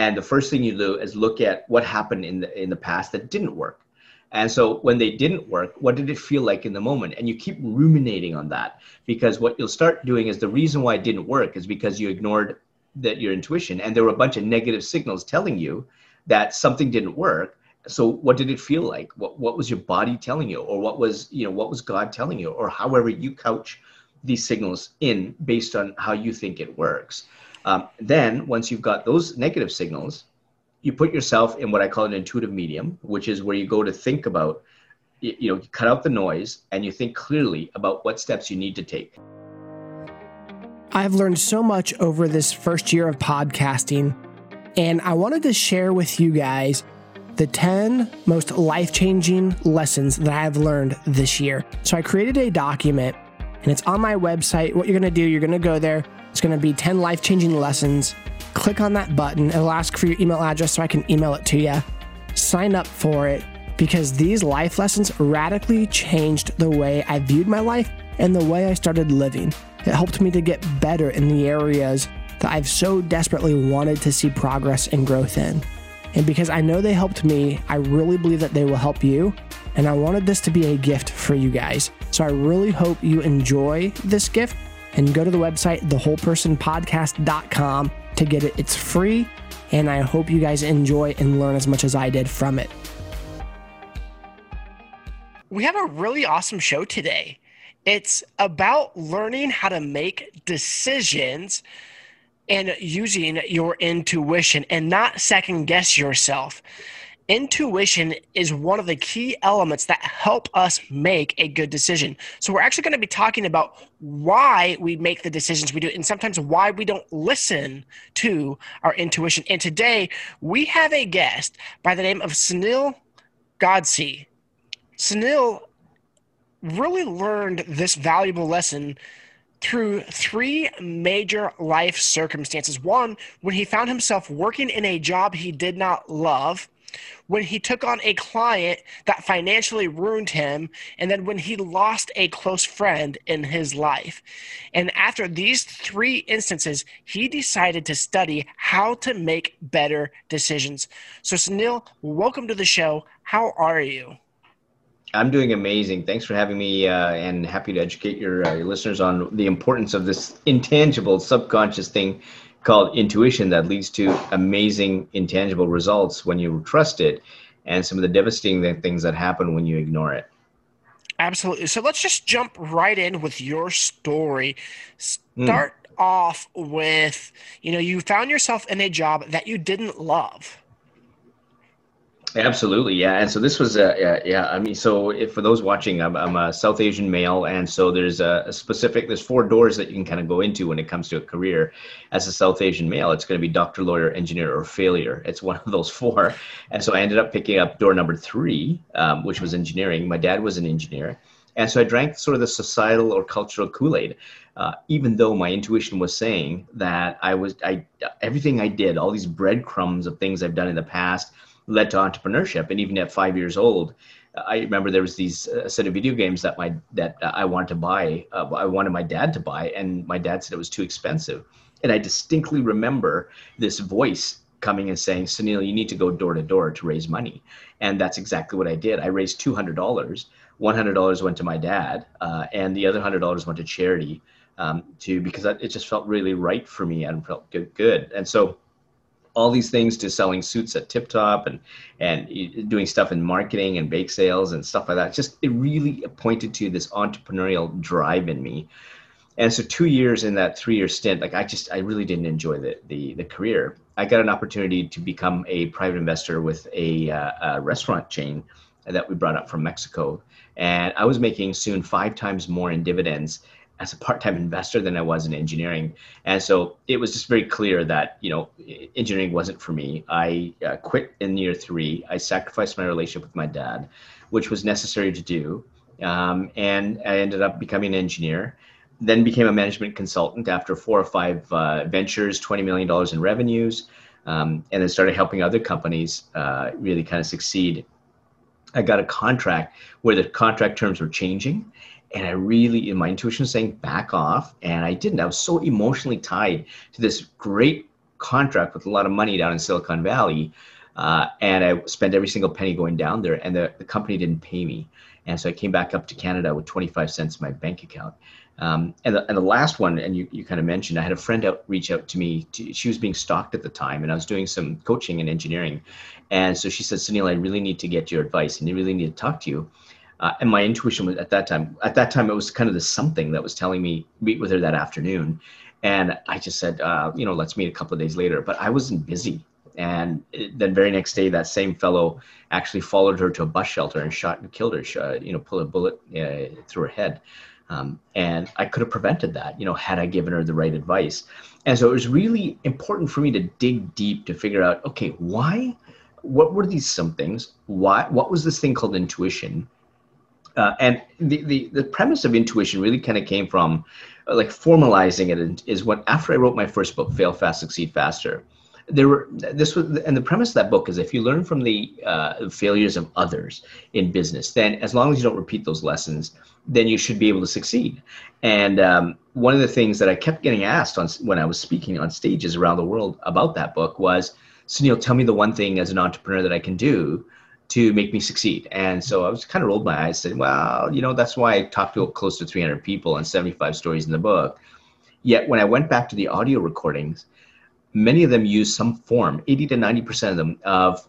And the first thing you do is look at what happened in the in the past that didn't work. And so when they didn't work, what did it feel like in the moment? And you keep ruminating on that because what you'll start doing is the reason why it didn't work is because you ignored that your intuition. And there were a bunch of negative signals telling you that something didn't work. So what did it feel like? What, what was your body telling you? Or what was you know what was god telling you? Or however you couch these signals in based on how you think it works um, then once you've got those negative signals you put yourself in what i call an intuitive medium which is where you go to think about you know cut out the noise and you think clearly about what steps you need to take I've learned so much over this first year of podcasting, and I wanted to share with you guys the 10 most life changing lessons that I have learned this year. So I created a document, and it's on my website. What you're gonna do, you're gonna go there, it's gonna be 10 life changing lessons. Click on that button, it'll ask for your email address so I can email it to you. Sign up for it because these life lessons radically changed the way I viewed my life and the way I started living. It helped me to get better in the areas that I've so desperately wanted to see progress and growth in. And because I know they helped me, I really believe that they will help you. And I wanted this to be a gift for you guys. So I really hope you enjoy this gift and go to the website, thewholepersonpodcast.com to get it. It's free. And I hope you guys enjoy and learn as much as I did from it. We have a really awesome show today. It's about learning how to make decisions and using your intuition and not second guess yourself. Intuition is one of the key elements that help us make a good decision. So, we're actually going to be talking about why we make the decisions we do and sometimes why we don't listen to our intuition. And today, we have a guest by the name of Sunil Godse. Sunil really learned this valuable lesson through three major life circumstances. One, when he found himself working in a job he did not love, when he took on a client that financially ruined him, and then when he lost a close friend in his life. And after these three instances, he decided to study how to make better decisions. So, Sunil, welcome to the show. How are you? I'm doing amazing. Thanks for having me, uh, and happy to educate your, uh, your listeners on the importance of this intangible, subconscious thing called intuition that leads to amazing, intangible results when you trust it, and some of the devastating things that happen when you ignore it. Absolutely. So let's just jump right in with your story. Hmm. Start mm. off with, you know, you found yourself in a job that you didn't love Absolutely, yeah. And so this was, uh, yeah, yeah. I mean, so if for those watching, I'm, I'm a South Asian male, and so there's a, a, specific, there's four doors that you can kind of go into when it comes to a career as a South Asian male. It's going to be doctor, lawyer, engineer, or failure. It's one of those four. And so I ended up picking up door number three, um, which was engineering. My dad was an engineer, and so I drank sort of the societal or cultural Kool Aid. Uh, even though my intuition was saying that I was, I everything I did, all these breadcrumbs of things I've done in the past led to entrepreneurship. And even at five years old, I remember there was these uh, set of video games that my that I wanted to buy. Uh, I wanted my dad to buy, and my dad said it was too expensive. And I distinctly remember this voice coming and saying, "Sunil, you need to go door to door to raise money." And that's exactly what I did. I raised two hundred dollars. One hundred dollars went to my dad, uh, and the other hundred dollars went to charity. Um, to because it just felt really right for me and felt good. Good. And so all these things to selling suits at Tip Top and and doing stuff in marketing and bake sales and stuff like that. Just it really pointed to this entrepreneurial drive in me. And so two years in that three year stint, like I just I really didn't enjoy the the, the career. I got an opportunity to become a private investor with a, uh, a restaurant chain that we brought up from Mexico, and I was making soon five times more in dividends as a part-time investor than I was in engineering. And so it was just very clear that, you know, engineering wasn't for me. I uh, quit in year three. I sacrificed my relationship with my dad, which was necessary to do. Um, and I ended up becoming an engineer, then became a management consultant after four or five uh, ventures, $20 million in revenues, um, and then started helping other companies uh, really kind of succeed. I got a contract where the contract terms were changing and I really, my intuition, was saying back off, and I didn't. I was so emotionally tied to this great contract with a lot of money down in Silicon Valley. Uh, and I spent every single penny going down there, and the, the company didn't pay me. And so I came back up to Canada with 25 cents in my bank account. Um, and, the, and the last one, and you, you kind of mentioned, I had a friend out reach out to me. To, she was being stalked at the time, and I was doing some coaching and engineering. And so she said, Sunil, I really need to get your advice, and I really need to talk to you. Uh, and my intuition was at that time, at that time, it was kind of the something that was telling me meet with her that afternoon. And I just said, uh, you know, let's meet a couple of days later. But I wasn't busy. And then very next day, that same fellow actually followed her to a bus shelter and shot and killed her. Shot, you know, pulled a bullet uh, through her head. Um, and I could have prevented that, you know, had I given her the right advice. And so it was really important for me to dig deep to figure out, okay, why, what were these some things? Why, what was this thing called intuition? Uh, and the, the, the premise of intuition really kind of came from uh, like formalizing it is what after I wrote my first book, Fail Fast, Succeed Faster, there were this was and the premise of that book is if you learn from the uh, failures of others in business then as long as you don't repeat those lessons then you should be able to succeed. And um, one of the things that i kept getting asked on when i was speaking on stages around the world about that book was sunil tell me the one thing as an entrepreneur that i can do to make me succeed and so i was kind of rolled my eyes said well you know that's why i talked to close to 300 people and 75 stories in the book yet when i went back to the audio recordings many of them used some form, 80 to 90% of them, of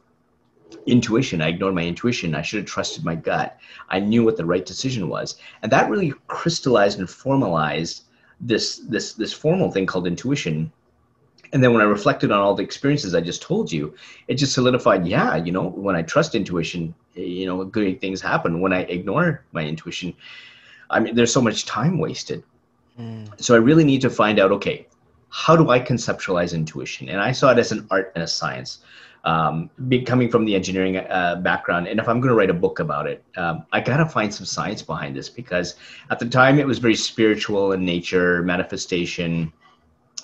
intuition. I ignored my intuition. I should have trusted my gut. I knew what the right decision was. And that really crystallized and formalized this, this, this formal thing called intuition. And then when I reflected on all the experiences I just told you, it just solidified, yeah, you know, when I trust intuition, you know, good things happen. When I ignore my intuition, I mean, there's so much time wasted. Mm. So I really need to find out, okay, how do I conceptualize intuition? And I saw it as an art and a science. Um, coming from the engineering uh, background, and if I'm going to write a book about it, um, I got to find some science behind this because at the time it was very spiritual in nature, manifestation,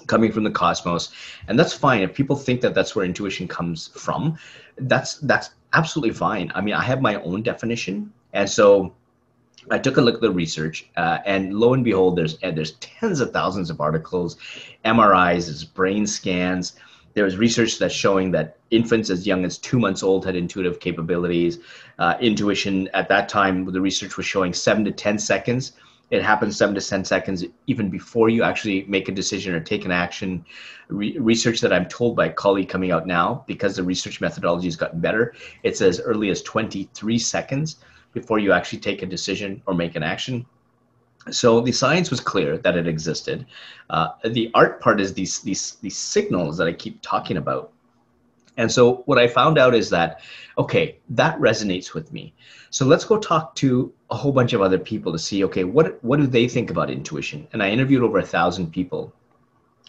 coming from the cosmos, and that's fine. If people think that that's where intuition comes from, that's that's absolutely fine. I mean, I have my own definition, and so I took a look at the research, uh, and lo and behold, there's there's tens of thousands of articles, MRIs, brain scans. There was research that's showing that infants as young as two months old had intuitive capabilities. Uh, intuition at that time, the research was showing seven to ten seconds. It happens seven to ten seconds even before you actually make a decision or take an action. Re- research that I'm told by a colleague coming out now, because the research methodology has gotten better, it's as early as 23 seconds before you actually take a decision or make an action. So the science was clear that it existed. Uh, the art part is these these these signals that I keep talking about. And so what I found out is that, okay, that resonates with me. So let's go talk to a whole bunch of other people to see, okay, what what do they think about intuition? And I interviewed over a thousand people,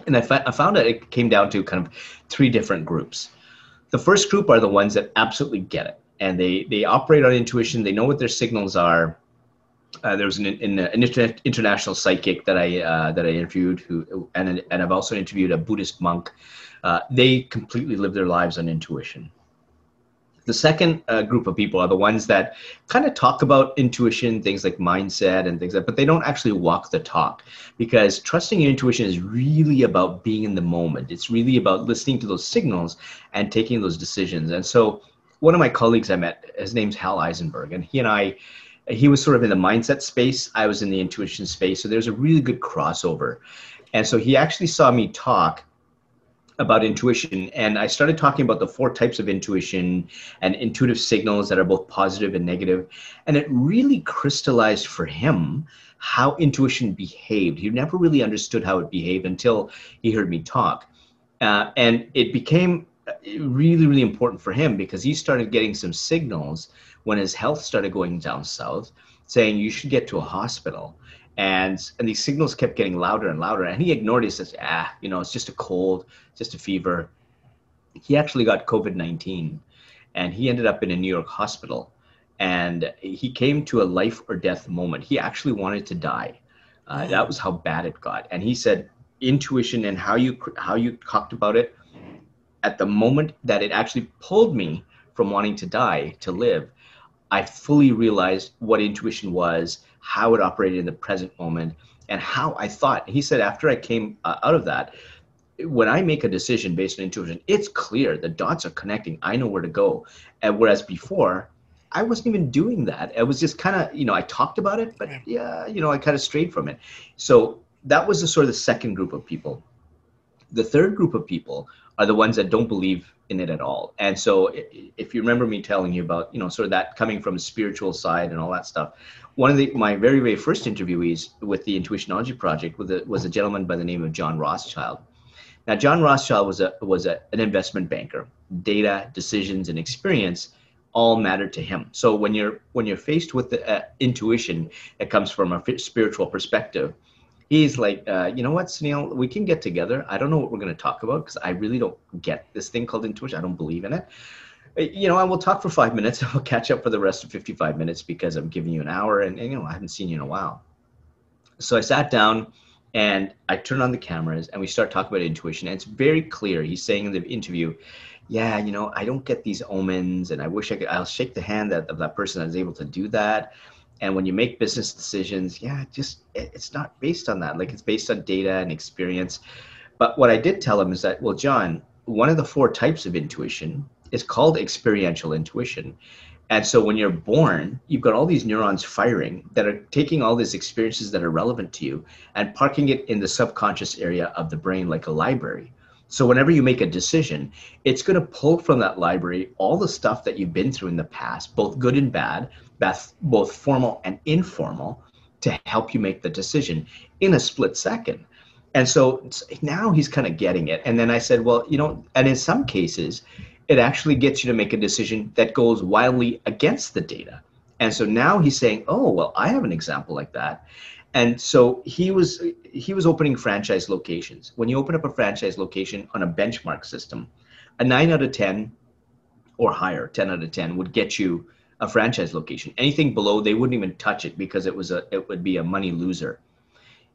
and I, fa- I found that it came down to kind of three different groups. The first group are the ones that absolutely get it and they they operate on intuition. They know what their signals are. Uh, there was an, an, an international psychic that I uh, that I interviewed who and and I've also interviewed a Buddhist monk. Uh, they completely live their lives on intuition. The second uh, group of people are the ones that kind of talk about intuition, things like mindset and things like, that, but they don't actually walk the talk because trusting your intuition is really about being in the moment. It's really about listening to those signals and taking those decisions. And so one of my colleagues I met, his name's Hal Eisenberg, and he and I, he was sort of in the mindset space. I was in the intuition space. So there's a really good crossover. And so he actually saw me talk about intuition and i started talking about the four types of intuition and intuitive signals that are both positive and negative and it really crystallized for him how intuition behaved. He never really understood how it behaved until he heard me talk. Uh, and it became really really important for him because he started getting some signals when his health started going down south saying you should get to a hospital and and these signals kept getting louder and louder and he ignored it. He says ah you know it's just a cold just a fever. He actually got covid-19 and he ended up in a new york hospital and he came to a life or death moment. He actually wanted to die. Uh, that was how bad it got. And he said intuition and how you how you talked about it at the moment that it actually pulled me from wanting to die to live, I fully realized what intuition was, how it operated in the present moment, and how I thought. He said after I came uh, out of that, when I make a decision based on intuition, it's clear the dots are connecting. I know where to go. And whereas before, I wasn't even doing that. I was just kind of, you know, I talked about it, but yeah, you know, I kind of strayed from it. So that was the sort of the second group of people. The third group of people are the ones that don't believe in it at all. And so if you remember me telling you about, you know, sort of that coming from a spiritual side and all that stuff, one of the, my very, very first interviewees with the Intuitionology Project was a, was a gentleman by the name of John Rothschild. Now, John Rothschild was a was a, an investment banker. Data, decisions, and experience all mattered to him. So when you're when you're faced with the uh, intuition that comes from a spiritual perspective, he's like, uh, you know what, Sunil, we can get together. I don't know what we're going to talk about because I really don't get this thing called intuition. I don't believe in it. Uh, you know, I will talk for five minutes and we'll catch up for the rest of 55 minutes because I'm giving you an hour and, and you know, I haven't seen you in a while. So I sat down and I turn on the cameras and we start talking about intuition. And it's very clear. He's saying in the interview, yeah, you know, I don't get these omens and I wish I could, I'll shake the hand that, of that person that is able to do that. And when you make business decisions, yeah, just, it's not based on that. Like it's based on data and experience. But what I did tell him is that, well, John, one of the four types of intuition is called experiential intuition. And so when you're born, you've got all these neurons firing that are taking all these experiences that are relevant to you and parking it in the subconscious area of the brain like a library. So whenever you make a decision, it's going to pull from that library all the stuff that you've been through in the past, both good and bad, both formal and informal, to help you make the decision in a split second. And so now he's kind of getting it. And then I said, well, you know, and in some cases, it actually gets you to make a decision that goes wildly against the data. And so now he's saying, "Oh, well, I have an example like that." And so he was he was opening franchise locations. When you open up a franchise location on a benchmark system, a 9 out of 10 or higher, 10 out of 10 would get you a franchise location. Anything below, they wouldn't even touch it because it was a it would be a money loser.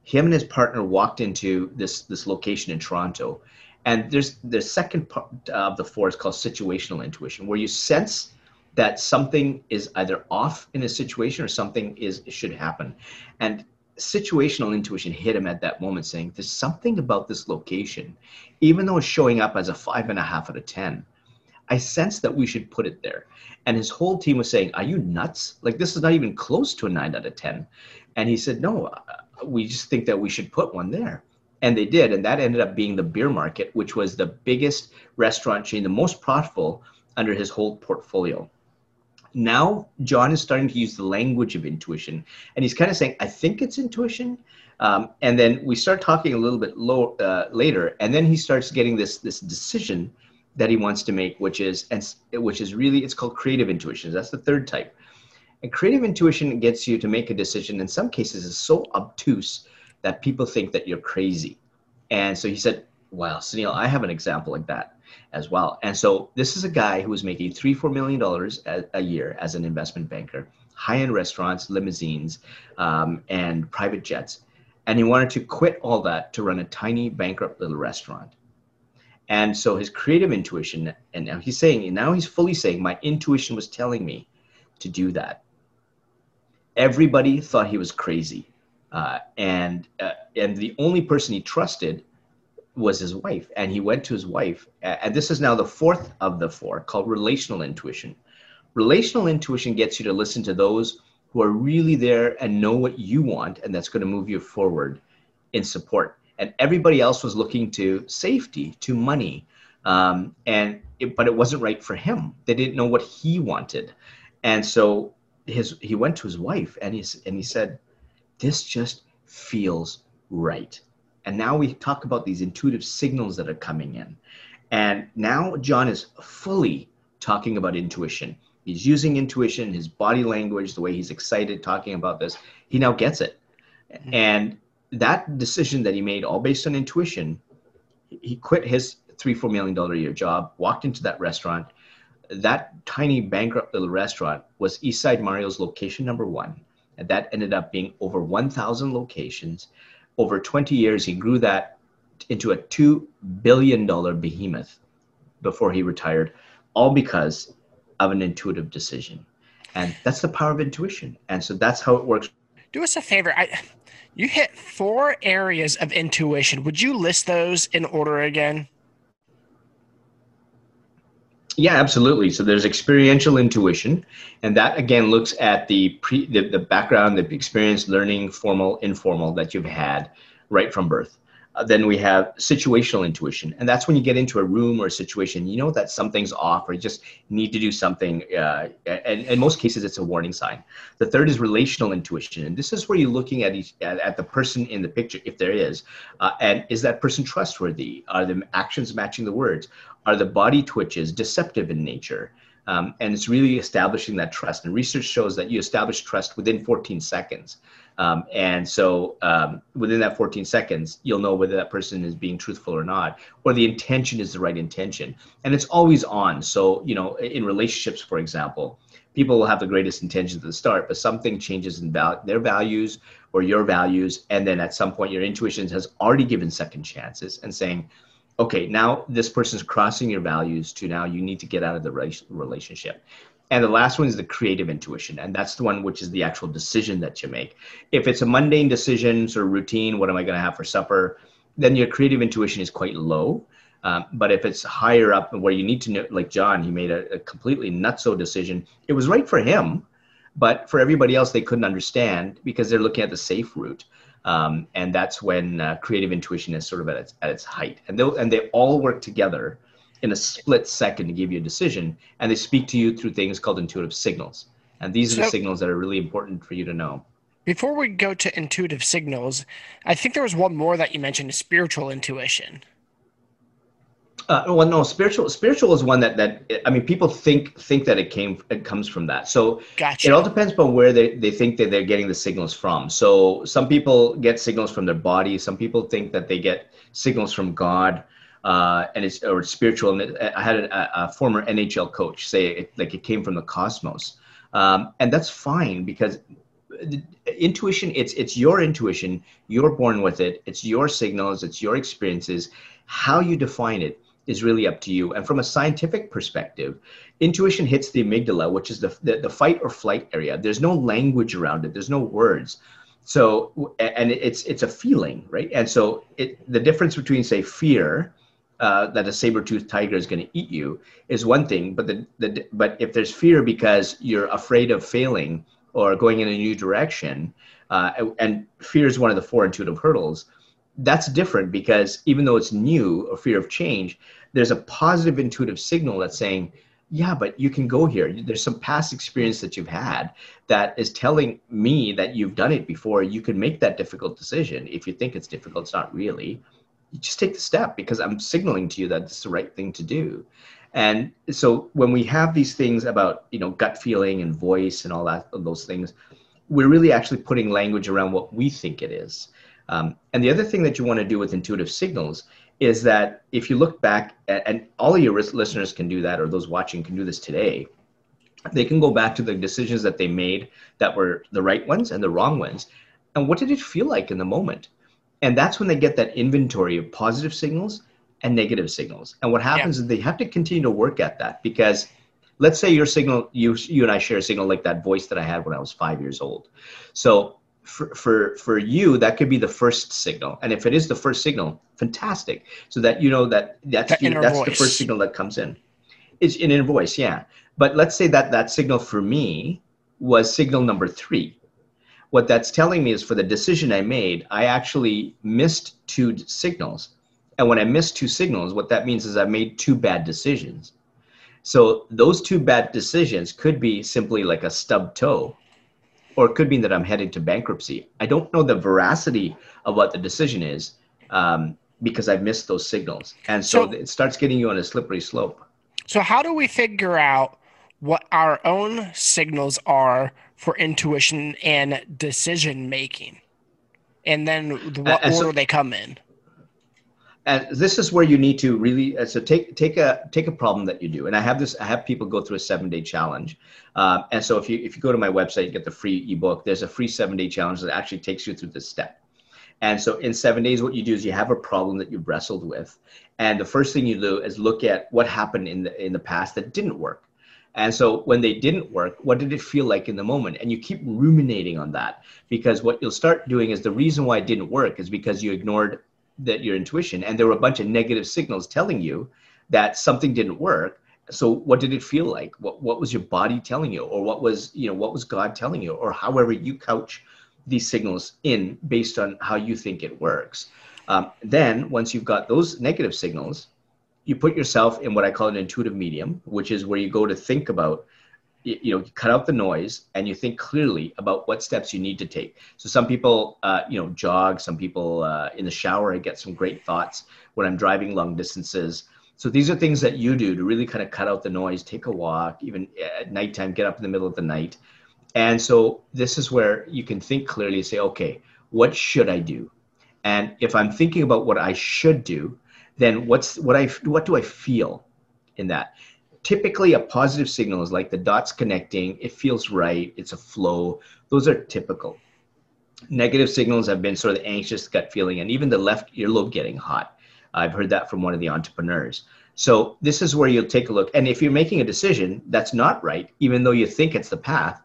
Him and his partner walked into this this location in Toronto and there's the second part of the four is called situational intuition, where you sense that something is either off in a situation or something is should happen. And situational intuition hit him at that moment, saying, There's something about this location, even though it's showing up as a five and a half out of 10. I sense that we should put it there. And his whole team was saying, Are you nuts? Like, this is not even close to a nine out of 10. And he said, No, uh, we just think that we should put one there. And they did. And that ended up being the beer market, which was the biggest restaurant chain, the most profitable under his whole portfolio. Now, John is starting to use the language of intuition. And he's kind of saying, I think it's intuition. Um, and then we start talking a little bit low, uh, later. And then he starts getting this, this decision that he wants to make, which is, and which is really, it's called creative intuition. That's the third type. And creative intuition gets you to make a decision. In some cases, is so obtuse that people think that you're crazy. And so he said, Wow, Sunil, I have an example like that as well. And so this is a guy who was making three, four million dollars a, a year as an investment banker, high-end restaurants, limousines, um, and private jets. And he wanted to quit all that to run a tiny bankrupt little restaurant. And so his creative intuition, and now he's saying, now he's fully saying, my intuition was telling me to do that. Everybody thought he was crazy. Uh, and uh, and the only person he trusted was his wife. And he went to his wife, and this is now the fourth of the four, called relational intuition. Relational intuition gets you to listen to those who are really there and know what you want, and that's going to move you forward in support. And everybody else was looking to safety, to money, um, and it, but it wasn't right for him. They didn't know what he wanted, and so his he went to his wife and he and he said, this just feels right. And now we talk about these intuitive signals that are coming in. And now John is fully talking about intuition. He's using intuition, his body language, the way he's excited talking about this. He now gets it. Mm-hmm. And that decision that he made, all based on intuition, he quit his three, four million dollar a year job, walked into that restaurant. That tiny bankrupt little restaurant was Eastside Mario's location number one. And that ended up being over 1,000 locations. Over 20 years, he grew that into a $2 billion behemoth before he retired, all because of an intuitive decision. And that's the power of intuition. And so that's how it works. Do us a favor. I, You hit four areas of intuition. Would you list those in order again? Yeah, absolutely. So there's experiential intuition, and that again looks at the pre the, the background, the experience, learning, formal, informal that you've had right from birth. Uh, then we have situational intuition, and that's when you get into a room or a situation, you know that something's off, or you just need to do something. Uh, and in most cases, it's a warning sign. The third is relational intuition, and this is where you're looking at each, at, at the person in the picture, if there is, uh, and is that person trustworthy? Are the actions matching the words? Are the body twitches deceptive in nature? Um, and it's really establishing that trust. And research shows that you establish trust within 14 seconds. Um, and so um, within that 14 seconds, you'll know whether that person is being truthful or not, or the intention is the right intention. And it's always on. So, you know, in relationships, for example, people will have the greatest intentions at the start, but something changes in val- their values or your values. And then at some point, your intuition has already given second chances and saying, okay, now this person's crossing your values to now you need to get out of the relationship. And the last one is the creative intuition. And that's the one which is the actual decision that you make. If it's a mundane decision, sort of routine, what am I going to have for supper? Then your creative intuition is quite low. Um, but if it's higher up where you need to know, like John, he made a, a completely nutso decision. It was right for him, but for everybody else, they couldn't understand because they're looking at the safe route. Um, and that's when uh, creative intuition is sort of at its, at its height. And, and they all work together in a split second to give you a decision. And they speak to you through things called intuitive signals. And these are the signals that are really important for you to know. Before we go to intuitive signals, I think there was one more that you mentioned spiritual intuition. Uh, well, no, spiritual spiritual is one that that I mean, people think think that it came it comes from that. So gotcha. it all depends upon where they, they think that they're getting the signals from. So some people get signals from their body. Some people think that they get signals from God uh, and it's or spiritual. And I had a, a, former NHL coach say it, like it came from the cosmos, um, and that's fine because intuition it's it's your intuition. You're born with it. It's your signals. It's your experiences. How you define it is really up to you. And from a scientific perspective, intuition hits the amygdala, which is the, the, the fight or flight area. There's no language around it. There's no words so and it's it's a feeling right and so it the difference between say fear uh, that a saber-toothed tiger is going to eat you is one thing but the, the but if there's fear because you're afraid of failing or going in a new direction uh, and fear is one of the four intuitive hurdles that's different because even though it's new or fear of change there's a positive intuitive signal that's saying yeah but you can go here there's some past experience that you've had that is telling me that you've done it before you can make that difficult decision if you think it's difficult it's not really you just take the step because I'm signaling to you that it's the right thing to do. And so when we have these things about, you know, gut feeling and voice and all that, those things, we're really actually putting language around what we think it is. Um, and the other thing that you want to do with intuitive signals is that if you look back, at, and all of your listeners can do that, or those watching can do this today, they can go back to the decisions that they made that were the right ones and the wrong ones. And what did it feel like in the moment? And that's when they get that inventory of positive signals and negative signals. And what happens yeah. is they have to continue to work at that because let's say your signal, you, you and I share a signal like that voice that I had when I was five years old. So for, for, for you, that could be the first signal. And if it is the first signal, fantastic. So that you know that that's, you, that's the first signal that comes in. It's in inner voice, yeah. But let's say that that signal for me was signal number three what that's telling me is for the decision I made, I actually missed two signals. And when I missed two signals, what that means is I made two bad decisions. So those two bad decisions could be simply like a stub toe, or it could mean that I'm heading to bankruptcy. I don't know the veracity of what the decision is um, because I've missed those signals. And so, so it starts getting you on a slippery slope. So, how do we figure out what our own signals are for intuition and decision making, and then what and order so, they come in. And this is where you need to really uh, so take take a take a problem that you do. And I have this. I have people go through a seven day challenge. Um, and so if you if you go to my website, you get the free ebook. There's a free seven day challenge that actually takes you through this step. And so in seven days, what you do is you have a problem that you've wrestled with, and the first thing you do is look at what happened in the in the past that didn't work And so when they didn't work, what did it feel like in the moment? And you keep ruminating on that because what you'll start doing is the reason why it didn't work is because you ignored that your intuition and there were a bunch of negative signals telling you that something didn't work. So what did it feel like? What what was your body telling you or what was, you know, what was God telling you or however you couch these signals in based on how you think it works. Um, then once you've got those negative signals, you put yourself in what I call an intuitive medium, which is where you go to think about, you know, cut out the noise and you think clearly about what steps you need to take. So some people, uh, you know, jog. Some people uh, in the shower, I get some great thoughts when I'm driving long distances. So these are things that you do to really kind of cut out the noise. Take a walk, even at nighttime. Get up in the middle of the night. And so this is where you can think clearly. and Say, okay, what should I do? And if I'm thinking about what I should do, then what's what I what do I feel in that? Typically, a positive signal is like the dots connecting. It feels right. It's a flow. Those are typical. Negative signals have been sort of the anxious gut feeling, and even the left earlobe getting hot. I've heard that from one of the entrepreneurs. So this is where you'll take a look. And if you're making a decision that's not right, even though you think it's the path,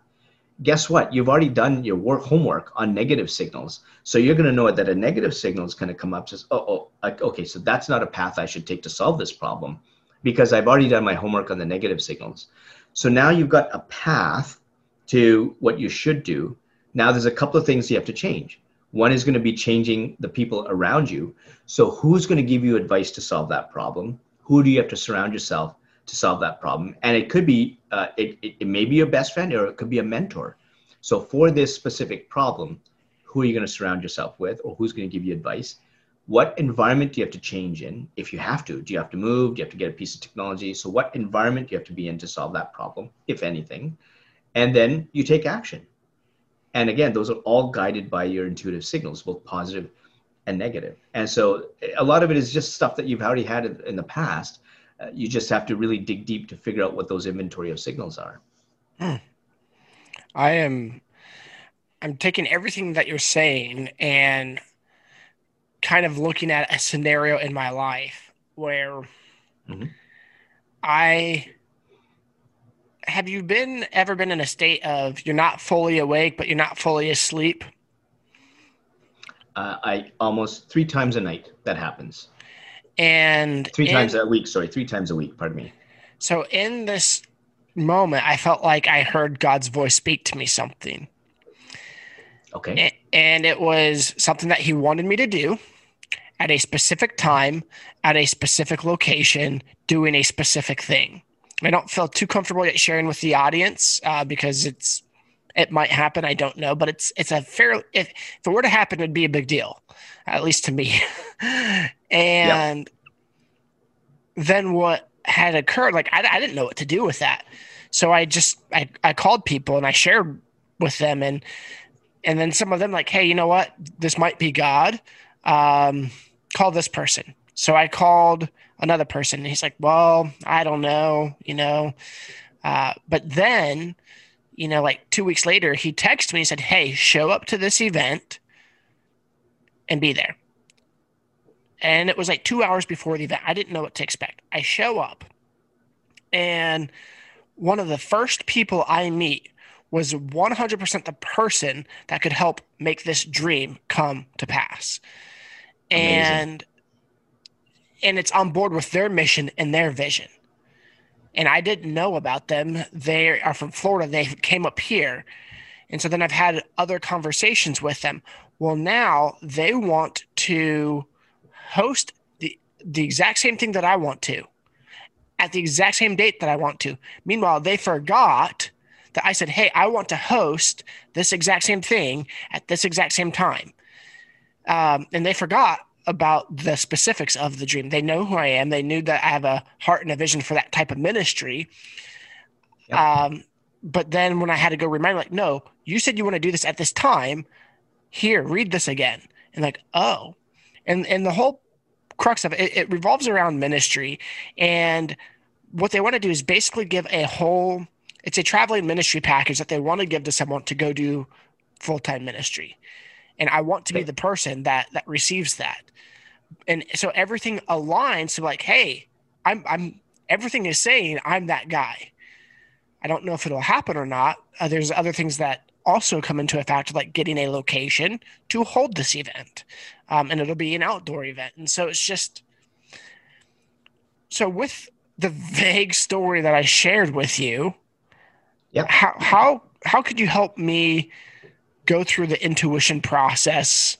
guess what? You've already done your work homework on negative signals. So you're going to know that a negative signal is going to come up says, oh, oh, okay, so that's not a path I should take to solve this problem because I've already done my homework on the negative signals. So now you've got a path to what you should do. Now there's a couple of things you have to change. One is going to be changing the people around you. So who's going to give you advice to solve that problem? Who do you have to surround yourself to solve that problem. And it could be, uh, it, it, it may be your best friend or it could be a mentor. So for this specific problem, who are you going to surround yourself with or who's going to give you advice? What environment do you have to change in if you have to? Do you have to move? Do you have to get a piece of technology? So what environment do you have to be in to solve that problem, if anything? And then you take action. And again, those are all guided by your intuitive signals, both positive and negative. And so a lot of it is just stuff that you've already had in the past uh, you just have to really dig deep to figure out what those inventory of signals are. Hmm. I am I'm taking everything that you're saying and kind of looking at a scenario in my life where mm-hmm. I have you been ever been in a state of you're not fully awake but you're not fully asleep? Uh, I almost three times a night that happens. And three in, times a week, sorry, three times a week, pardon me. So in this moment, I felt like I heard God's voice speak to me something. Okay. And it was something that he wanted me to do at a specific time, at a specific location, doing a specific thing. I don't feel too comfortable yet sharing with the audience uh, because it's it might happen. I don't know, but it's it's a fair. If, if it were to happen, it'd be a big deal, at least to me. and yep. then what had occurred? Like I, I didn't know what to do with that, so I just I, I called people and I shared with them and and then some of them like, hey, you know what? This might be God. Um, call this person. So I called another person. And he's like, well, I don't know, you know. Uh, but then you know, like two weeks later, he texted me and said, Hey, show up to this event and be there. And it was like two hours before the event. I didn't know what to expect. I show up, and one of the first people I meet was 100% the person that could help make this dream come to pass. Amazing. And and it's on board with their mission and their vision and I didn't know about them. They are from Florida. They came up here. And so then I've had other conversations with them. Well, now they want to host the, the exact same thing that I want to at the exact same date that I want to. Meanwhile, they forgot that I said, Hey, I want to host this exact same thing at this exact same time. Um, and they forgot about the specifics of the dream. They know who I am. They knew that I have a heart and a vision for that type of ministry. Yep. Um, but then when I had to go remind, like, no, you said you want to do this at this time. Here, read this again. And like, oh, and and the whole crux of it, it, it revolves around ministry. And what they want to do is basically give a whole. It's a traveling ministry package that they want to give to someone to go do full time ministry and I want to be the person that that receives that. And so everything aligns to like, hey, I'm I'm everything is saying I'm that guy. I don't know if it'll happen or not. Uh, there's other things that also come into effect, like getting a location to hold this event, um, and it'll be an outdoor event. And so it's just so with the vague story that I shared with you. Yeah. How how how could you help me go through the intuition process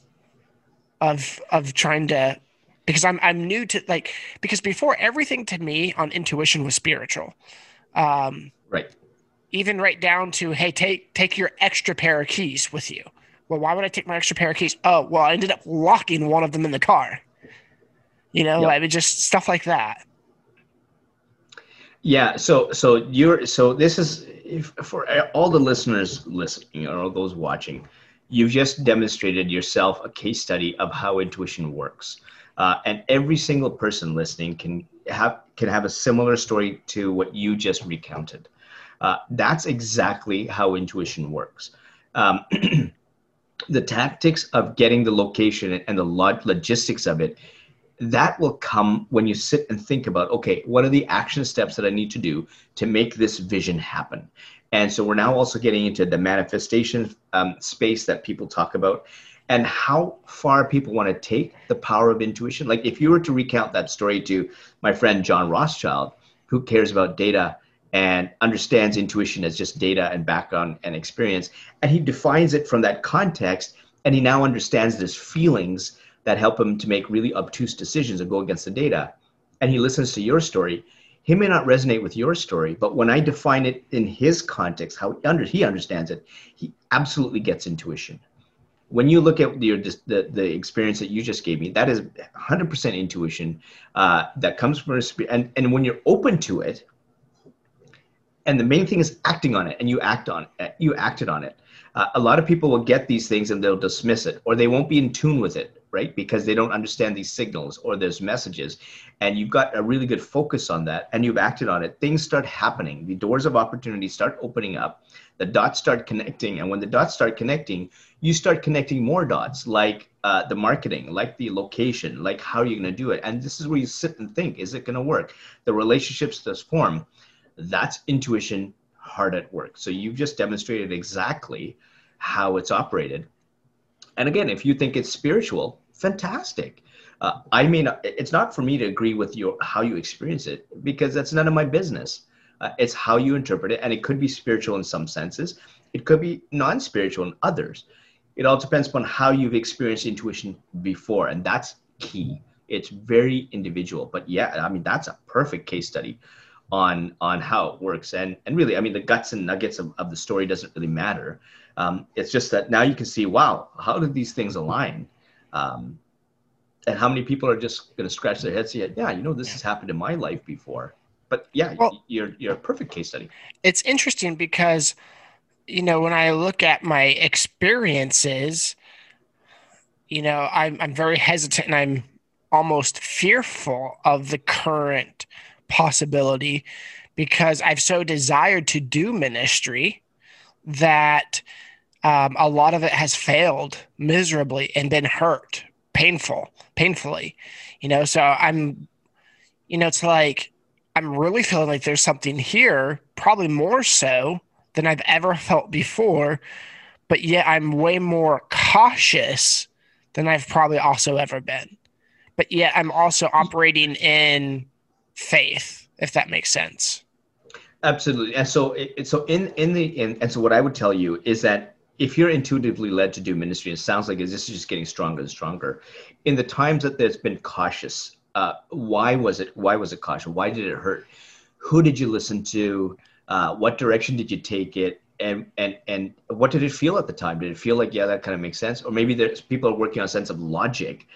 of of trying to because I'm I'm new to like because before everything to me on intuition was spiritual. Um, right. Even right down to hey take take your extra pair of keys with you. Well, why would I take my extra pair of keys? Oh, well, I ended up locking one of them in the car. You know, yep. I mean, just stuff like that. Yeah. So so you're so this is if, for all the listeners listening or all those watching, you've just demonstrated yourself a case study of how intuition works. Uh, and every single person listening can have can have a similar story to what you just recounted. Uh, that's exactly how intuition works. Um, the tactics of getting the location and the log- logistics of it, that will come when you sit and think about, okay, what are the action steps that I need to do to make this vision happen? And so we're now also getting into the manifestation um, space that people talk about and how far people want to take the power of intuition. Like if you were to recount that story to my friend John Rothschild, who cares about data and understands intuition as just data and background and experience, and he defines it from that context, and he now understands there's feelings that help him to make really obtuse decisions and go against the data. And he listens to your story. He may not resonate with your story, but when I define it in his context, how he understands it, he absolutely gets intuition when you look at your the, the experience that you just gave me that is 100% intuition uh, that comes from a spirit and, and when you're open to it and the main thing is acting on it and you act on it you acted on it uh, a lot of people will get these things and they'll dismiss it or they won't be in tune with it right? Because they don't understand these signals or there's messages. And you've got a really good focus on that and you've acted on it. Things start happening. The doors of opportunity start opening up. The dots start connecting. And when the dots start connecting you start connecting more dots like uh, the marketing like the location like how you're going to do it. And this is where you sit and think is it going to work? The relationships that's form that's intuition hard at work. So you've just demonstrated exactly how it's operated and again if you think it's spiritual fantastic uh, i mean it's not for me to agree with your how you experience it because that's none of my business uh, it's how you interpret it, and it could be spiritual in some senses. It could be non-spiritual in others. It all depends upon how you've experienced intuition before, and that's key. It's very individual, but yeah, I mean that's a perfect case study on on how it works. And and really, I mean the guts and nuggets of, of the story doesn't really matter. Um, it's just that now you can see, wow, how did these things align? Um, and how many people are just going to scratch their heads and say, yeah, you know, this has happened in my life before but yeah, well, you're you're a perfect case study. It's interesting because you know when I look at my experiences, you know I'm I'm very hesitant and I'm almost fearful of the current possibility because I've so desired to do ministry that um, a lot of it has failed miserably and been hurt, painful, painfully. You know, so I'm, you know, it's like I'm really feeling like there's something here, probably more so than I've ever felt before. But yet I'm way more cautious than I've probably also ever been. But yet I'm also operating in faith, if that makes sense. Absolutely. And so, so in in the in, and so what I would tell you is that if you're intuitively led to do ministry, it sounds like this is just getting stronger and stronger. In the times that there's been cautious uh, why was it why was it cautious? why did it hurt who did you listen to uh, what direction did you take it and and and what did it feel at the time did it feel like yeah that kind of makes sense or maybe there's people are working on a sense of logic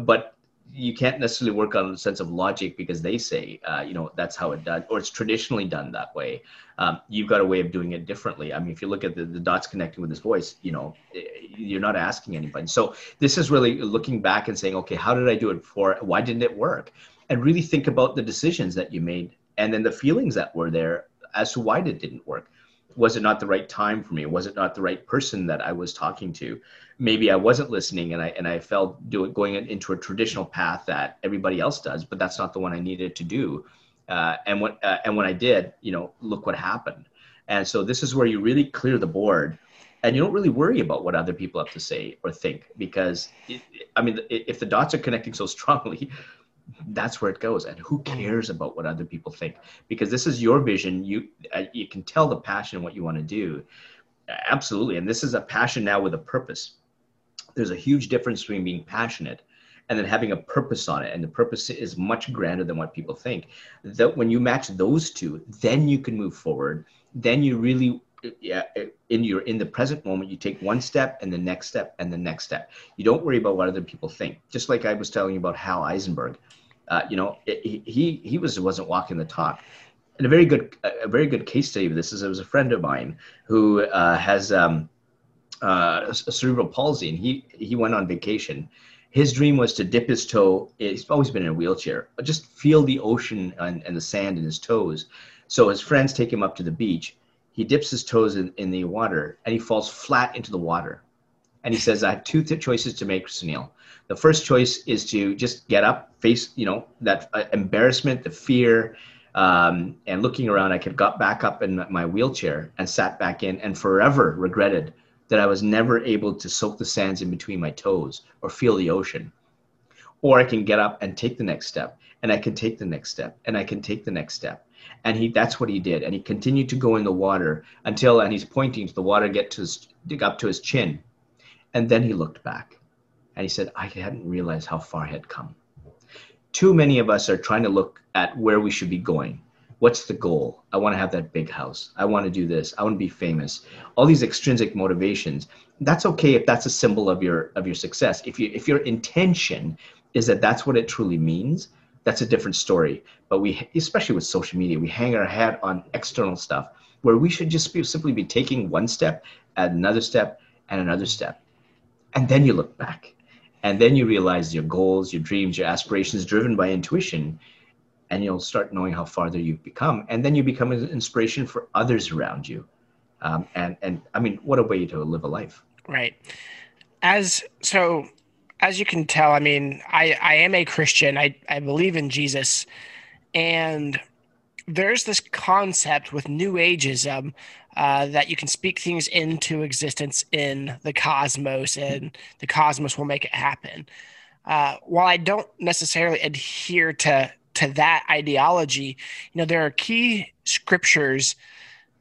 but you can't necessarily work on a sense of logic because they say, uh, you know, that's how it done, or it's traditionally done that way. Um, you've got a way of doing it differently. I mean, if you look at the, the dots connecting with his voice, you know, eh, you're not asking anybody. So this is really looking back and saying, okay, how did I do it before? Why didn't it work? And really think about the decisions that you made and then the feelings that were there as to why it didn't work was it not the right time for me? Was it not the right person that i was talking to? Maybe i wasn't listening and i and i felt doing going into a traditional path that everybody else does but that's not the one i needed to do. Uh, and when uh, and when i did you know look what happened. And so this is where you really clear the board and you don't really worry about what other people have to say or think because it, I mean, if the dots are connecting so strongly, that's where it goes. And who mm-hmm. cares about what other people think? Because this is your vision. You, uh, you can tell the passion what you want to do. Absolutely. And this is a passion now with a purpose. There's a huge difference between being passionate and then having a purpose on it and the purpose is much grander than what people think that when you match those two then you can move forward then you really yeah in your in the present moment you take one step and the next step and the next step you don't worry about what other people think just like i was telling you about hal eisenberg uh, you know it, he he was wasn't walking the talk. And a very good a very good case study of this is it was a friend of mine who uh, has um, uh, cerebral palsy and he he went on vacation. His dream was to dip his toe he's always been in a wheelchair but just feel the ocean and, and the sand in his toes. So his friends take him up to the beach. He dips his toes in, in the water and he falls flat into the water. And he says, I have two th- choices to make, Sunil. The first choice is to just get up, face, you know, that uh, embarrassment, the fear, um, and looking around, I could got back up in my wheelchair and sat back in and forever regretted that I was never able to soak the sands in between my toes or feel the ocean. Or I can get up and take the next step, and I can take the next step, and I can take the next step and he that's what he did and he continued to go in the water until and he's pointing to the water get to his dig up to his chin and then he looked back and he said i hadn't realized how far i had come. Too many of us are trying to look at where we should be going. What's the goal? I want to have that big house. I want to do this. I want to be famous. All these extrinsic motivations that's okay if that's a symbol of your of your success. If you if your intention is that that's what it truly means that's a different story. But we, especially with social media, we hang our hat on external stuff where we should just be, simply be taking one step, add another step, and another step. And then you look back. And then you realize your goals, your dreams, your aspirations driven by intuition. And you'll start knowing how farther you've become. And then you become an inspiration for others around you. Um, and, and I mean, what a way to live a life. Right. As so, as you can tell, I mean, I, I am a Christian. I, I believe in Jesus. And there's this concept with New Ageism uh, that you can speak things into existence in the cosmos and the cosmos will make it happen. Uh, while I don't necessarily adhere to, to that ideology, you know, there are key scriptures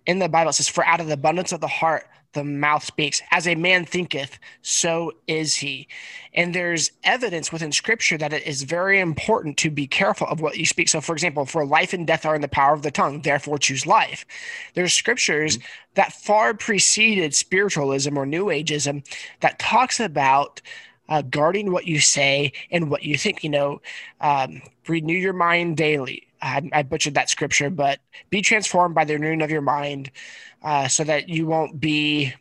in the Bible it says, For out of the abundance of the heart, the mouth speaks. As a man thinketh, so is he. And there's evidence within scripture that it is very important to be careful of what you speak. So, for example, for life and death are in the power of the tongue, therefore choose life. There's scriptures mm-hmm. that far preceded spiritualism or New Ageism that talks about uh, guarding what you say and what you think. You know, um, renew your mind daily. I, I butchered that scripture, but be transformed by the renewing of your mind uh, so that you won't be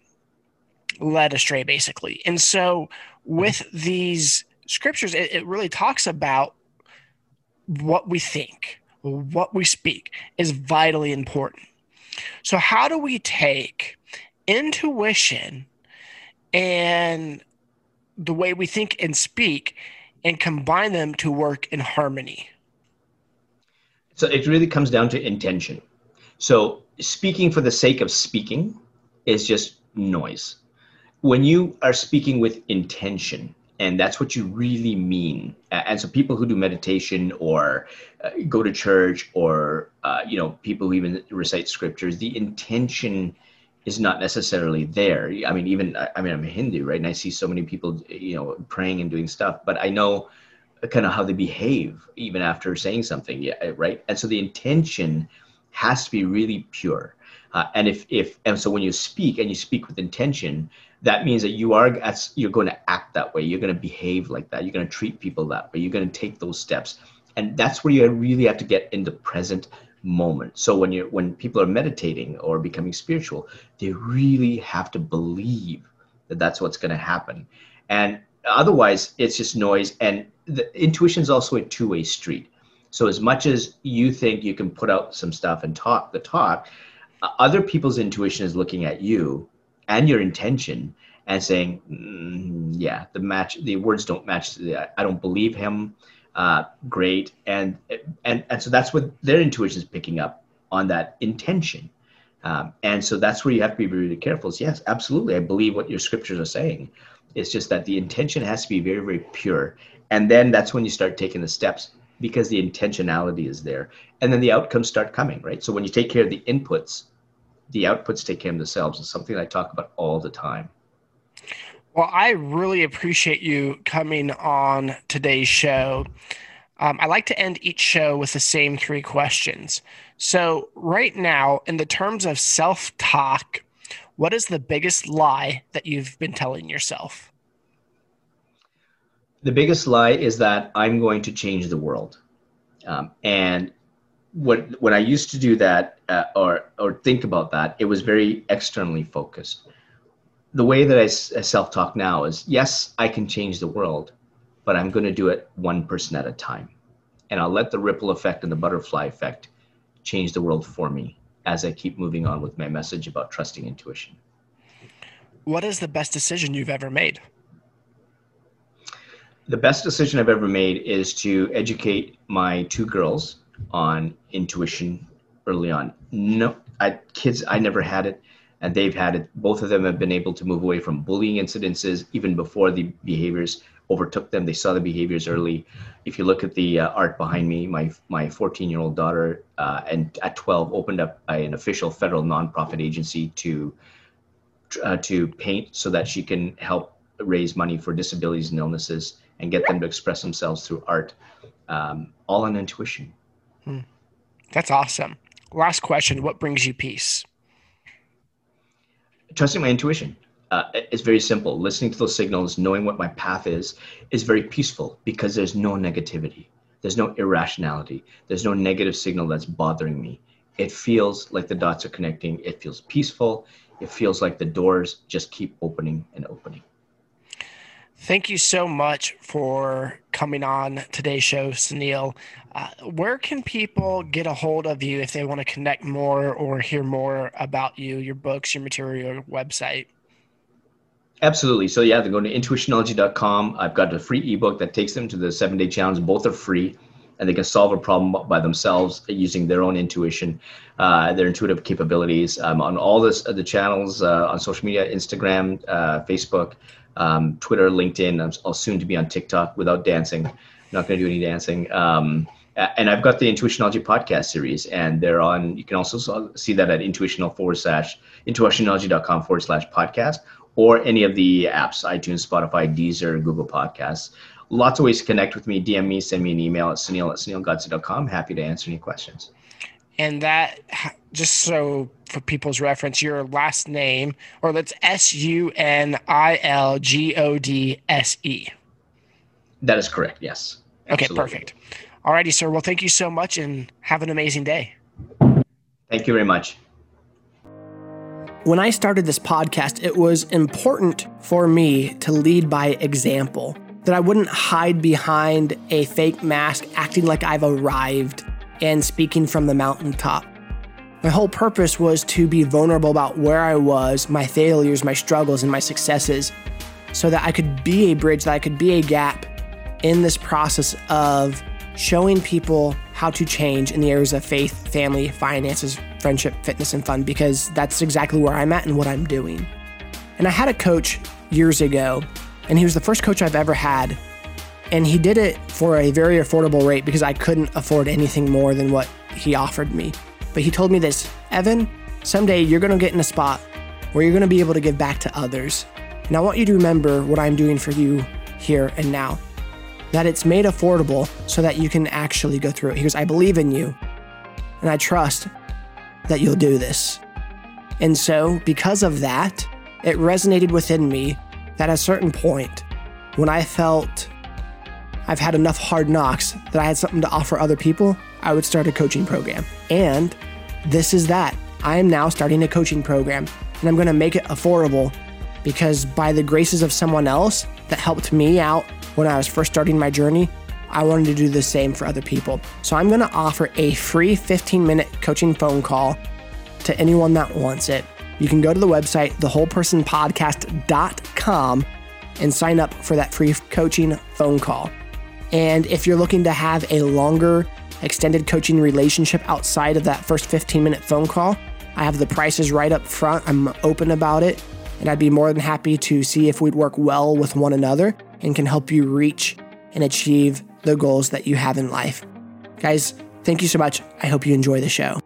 led astray, basically. And so, with these scriptures, it, it really talks about what we think, what we speak is vitally important. So, how do we take intuition and the way we think and speak and combine them to work in harmony? So, it really comes down to intention. So, speaking for the sake of speaking is just noise. When you are speaking with intention, and that's what you really mean. And so, people who do meditation or uh, go to church, or uh, you know, people who even recite scriptures, the intention is not necessarily there. I mean, even I mean, I'm a Hindu, right? And I see so many people, you know, praying and doing stuff, but I know kind of how they behave even after saying something, yeah, right? And so the intention has to be really pure. Uh, and if if and so when you speak and you speak with intention, that means that you are as you're going to act that way. You're going to behave like that. You're going to treat people that way. You're going to take those steps, and that's where you really have to get in the present moment. So when you're when people are meditating or becoming spiritual, they really have to believe that that's what's going to happen, and otherwise it's just noise. And the intuition is also a two way street. So as much as you think you can put out some stuff and talk the talk, uh, other people's intuition is looking at you and your intention and saying, mm, yeah, the match, the words don't match. I don't believe him. Uh, great, and and and so that's what their intuition is picking up on that intention. Um, and so that's where you have to be really careful. Is yes, absolutely. I believe what your scriptures are saying. It's just that the intention has to be very, very pure. And then that's when you start taking the steps because the intentionality is there. And then the outcomes start coming, right? So when you take care of the inputs, the outputs take care of themselves. It's something I talk about all the time. Well, I really appreciate you coming on today's show. Um, I like to end each show with the same three questions. So, right now, in the terms of self talk, what is the biggest lie that you've been telling yourself? The biggest lie is that I'm going to change the world. Um, and when, when I used to do that uh, or, or think about that, it was very externally focused. The way that I, I self talk now is yes, I can change the world, but I'm going to do it one person at a time. And I'll let the ripple effect and the butterfly effect change the world for me as I keep moving on with my message about trusting intuition. What is the best decision you've ever made? The best decision I've ever made is to educate my two girls on intuition early on. No, I, kids, I never had it, and they've had it. Both of them have been able to move away from bullying incidences even before the behaviors overtook them. They saw the behaviors early. If you look at the uh, art behind me, my my 14 year old daughter, uh, and at 12 opened up an official federal nonprofit agency to uh, to paint so that she can help raise money for disabilities and illnesses and get them to express themselves through art, um, all on intuition. Hmm. That's awesome. Last question: What brings you peace? Trusting my intuition uh, it's very simple. Listening to those signals, knowing what my path is, is very peaceful because there's no negativity. There's no irrationality. There's no negative signal that's bothering me. It feels like the dots are connecting. It feels peaceful. It feels like the doors just keep opening and opening. Thank you so much for coming on today's show, Sunil. Uh, where can people get a hold of you if they want to connect more or hear more about you, your books, your material, your website? Absolutely. So yeah, they go to intuitionology.com. I've got a free ebook that takes them to the seven day challenge. Both are free and they can solve a problem by themselves using their own intuition, uh, their intuitive capabilities. Um, on all this, uh, the channels uh, on social media, Instagram, uh, Facebook, um, Twitter, LinkedIn. I'm, I'll soon to be on TikTok without dancing. Not going to do any dancing. Um, and I've got the Intuitionology podcast series, and they're on. You can also see that at intuitional forward slash intuitionology.com forward slash podcast, or any of the apps iTunes, Spotify, Deezer, Google Podcasts. Lots of ways to connect with me. DM me, send me an email at sunil at sunilgodse.com. Happy to answer any questions. And that, just so for people's reference, your last name, or that's S U N I L G O D S E. That is correct, yes. Okay, Absolutely. perfect. Alrighty, sir. Well, thank you so much and have an amazing day. Thank you very much. When I started this podcast, it was important for me to lead by example, that I wouldn't hide behind a fake mask, acting like I've arrived and speaking from the mountaintop. My whole purpose was to be vulnerable about where I was, my failures, my struggles, and my successes, so that I could be a bridge, that I could be a gap in this process of showing people how to change in the areas of faith, family, finances, friendship, fitness, and fun because that's exactly where I'm at and what I'm doing. And I had a coach years ago, and he was the first coach I've ever had. And he did it for a very affordable rate because I couldn't afford anything more than what he offered me. But he told me this Evan, someday you're going to get in a spot where you're going to be able to give back to others. And I want you to remember what I'm doing for you here and now. That it's made affordable so that you can actually go through it. He goes, I believe in you and I trust that you'll do this. And so, because of that, it resonated within me that at a certain point, when I felt I've had enough hard knocks that I had something to offer other people, I would start a coaching program. And this is that. I am now starting a coaching program and I'm going to make it affordable because by the graces of someone else that helped me out when I was first starting my journey, I wanted to do the same for other people. So I'm going to offer a free 15 minute coaching phone call to anyone that wants it. You can go to the website, thewholepersonpodcast.com, and sign up for that free coaching phone call. And if you're looking to have a longer, extended coaching relationship outside of that first 15 minute phone call, I have the prices right up front. I'm open about it, and I'd be more than happy to see if we'd work well with one another and can help you reach and achieve the goals that you have in life. Guys, thank you so much. I hope you enjoy the show.